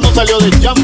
no salió de chamba.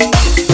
beat.